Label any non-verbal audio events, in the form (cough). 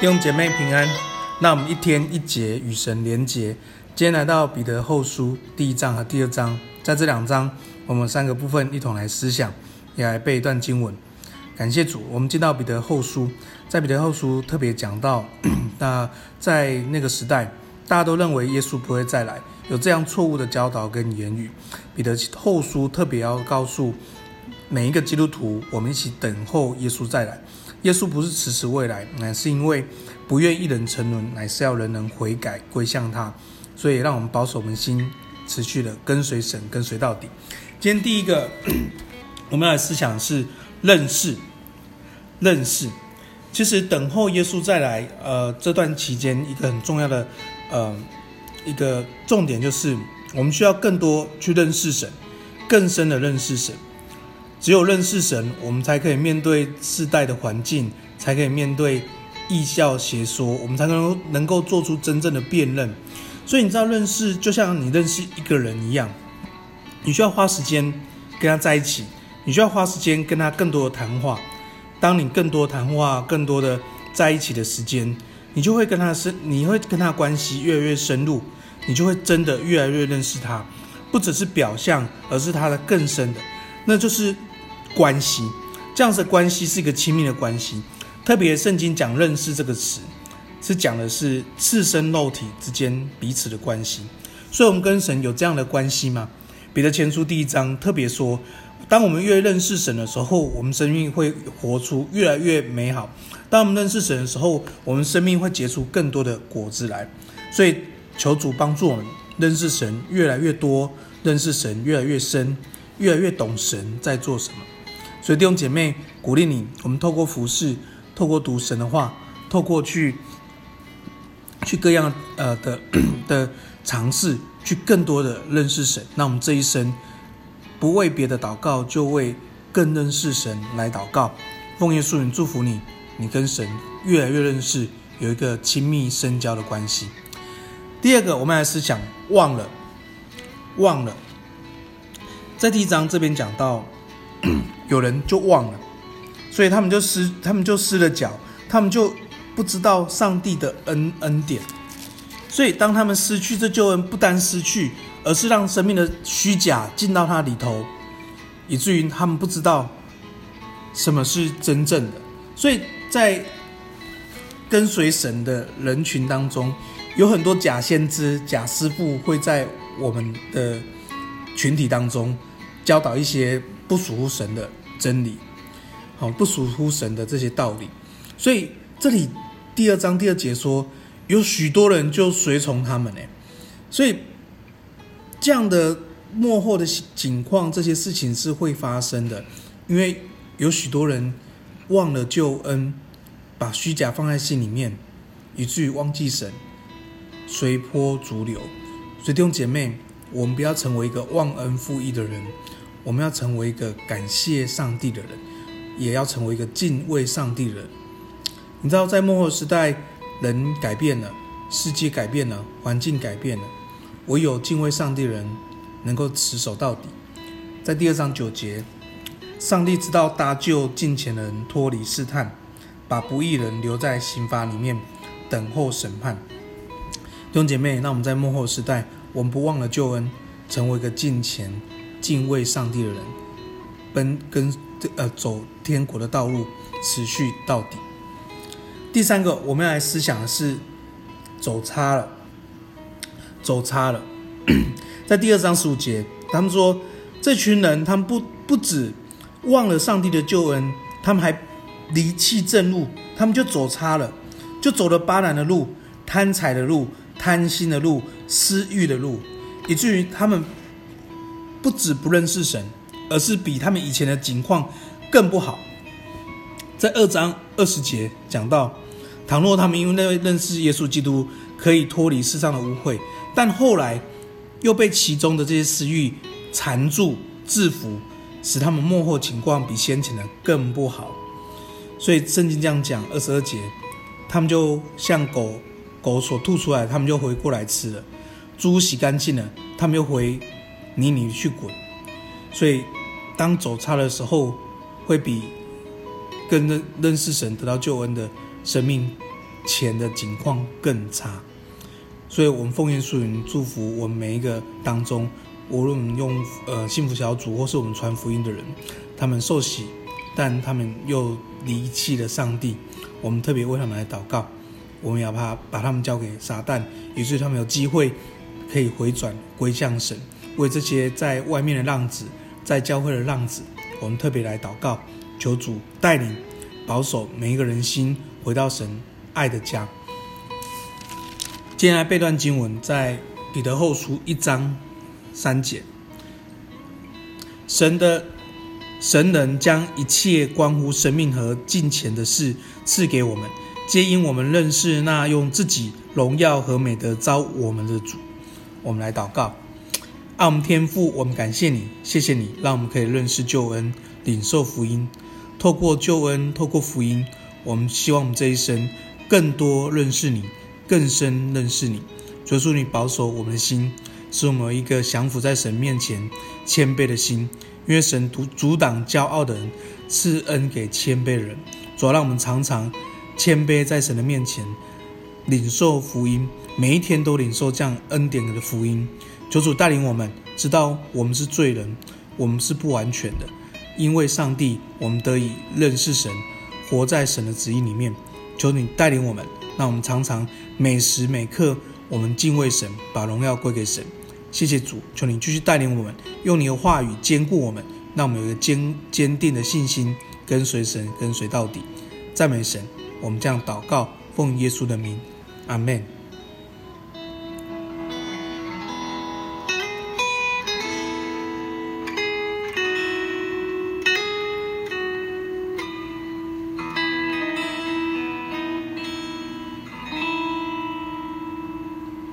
弟兄姐妹平安，那我们一天一节与神连结。今天来到彼得后书第一章和第二章，在这两章，我们三个部分一同来思想，也来背一段经文。感谢主，我们进到彼得后书，在彼得后书特别讲到，那在那个时代，大家都认为耶稣不会再来，有这样错误的教导跟言语。彼得后书特别要告诉每一个基督徒，我们一起等候耶稣再来。耶稣不是迟迟未来，乃是因为不愿一人沉沦，乃是要人人悔改归向他。所以让我们保守我们心，持续的跟随神，跟随到底。今天第一个 (clears throat) 我们要思想是认识，认识。其实等候耶稣再来，呃，这段期间一个很重要的，呃，一个重点就是我们需要更多去认识神，更深的认识神。只有认识神，我们才可以面对世代的环境，才可以面对异教邪说，我们才能够能够做出真正的辨认。所以你知道，认识就像你认识一个人一样，你需要花时间跟他在一起，你需要花时间跟他更多的谈话。当你更多谈话、更多的在一起的时间，你就会跟他深，你会跟他关系越来越深入，你就会真的越来越认识他，不只是表象，而是他的更深的，那就是。关系，这样子的关系是一个亲密的关系。特别圣经讲认识这个词，是讲的是赤身肉体之间彼此的关系。所以，我们跟神有这样的关系吗？彼得前书第一章特别说，当我们越认识神的时候，我们生命会活出越来越美好。当我们认识神的时候，我们生命会结出更多的果子来。所以，求主帮助我们认识神越来越多，认识神越来越深，越来越懂神在做什么。所以弟兄姐妹，鼓励你，我们透过服饰，透过读神的话，透过去去各样呃的 (coughs) 的尝试，去更多的认识神。那我们这一生不为别的祷告，就为更认识神来祷告。奉耶稣名祝福你，你跟神越来越认识，有一个亲密深交的关系。第二个，我们来思想忘了，忘了，在第一章这边讲到。有人就忘了，所以他们就失，他们就失了脚，他们就不知道上帝的恩恩典。所以当他们失去这救恩，不单失去，而是让生命的虚假进到他里头，以至于他们不知道什么是真正的。所以在跟随神的人群当中，有很多假先知、假师傅会在我们的群体当中教导一些。不属乎神的真理，好，不属乎神的这些道理，所以这里第二章第二节说，有许多人就随从他们呢，所以这样的幕后的景况，这些事情是会发生的，因为有许多人忘了救恩，把虚假放在心里面，以至于忘记神，随波逐流。所以弟兄姐妹，我们不要成为一个忘恩负义的人。我们要成为一个感谢上帝的人，也要成为一个敬畏上帝的人。你知道，在幕后时代，人改变了，世界改变了，环境改变了，唯有敬畏上帝的人能够持守到底。在第二章九节，上帝知道搭救近前的人脱离试探，把不义人留在刑罚里面等候审判。弟兄姐妹，那我们在幕后时代，我们不忘了救恩，成为一个近前。敬畏上帝的人，奔跟呃走天国的道路，持续到底。第三个，我们要来思想的是走差了，走差了。(coughs) 在第二章十五节，他们说这群人，他们不不止忘了上帝的救恩，他们还离弃正路，他们就走差了，就走了巴兰的路、贪财的路、贪心的路、私欲的路，以至于他们。不止不认识神，而是比他们以前的境况更不好。在二章二十节讲到，倘若他们因为认识耶稣基督，可以脱离世上的污秽，但后来又被其中的这些私欲缠住、制服，使他们幕后情况比先前的更不好。所以圣经这样讲，二十二节，他们就像狗狗所吐出来，他们就回过来吃了；猪洗干净了，他们又回。泥里去滚，所以当走差的时候，会比更认认识神、得到救恩的生命前的景况更差。所以，我们奉献属灵祝福我们每一个当中，无论用呃幸福小组或是我们传福音的人，他们受洗，但他们又离弃了上帝，我们特别为他们来祷告。我们要把把他们交给撒旦，以至于他们有机会可以回转归向神。为这些在外面的浪子，在教会的浪子，我们特别来祷告，求主带领保守每一个人心，回到神爱的家。接下来背段经文在彼得后书一章三节，神的神能将一切关乎生命和金钱的事赐给我们，皆因我们认识那用自己荣耀和美德召我们的主。我们来祷告，爱我们天父，我们感谢你，谢谢你，让我们可以认识救恩，领受福音。透过救恩，透过福音，我们希望我们这一生更多认识你。更深认识你，求主你保守我们的心，使我们有一个降服在神面前谦卑的心。因为神阻阻挡骄傲的人，赐恩给谦卑的人。主要让我们常常谦卑在神的面前，领受福音，每一天都领受这样恩典的福音。求主带领我们，知道我们是罪人，我们是不完全的。因为上帝，我们得以认识神，活在神的旨意里面。求你带领我们。让我们常常每时每刻，我们敬畏神，把荣耀归给神。谢谢主，求你继续带领我们，用你的话语坚固我们，让我们有一个坚坚定的信心，跟随神，跟随到底。赞美神，我们这样祷告，奉耶稣的名，阿门。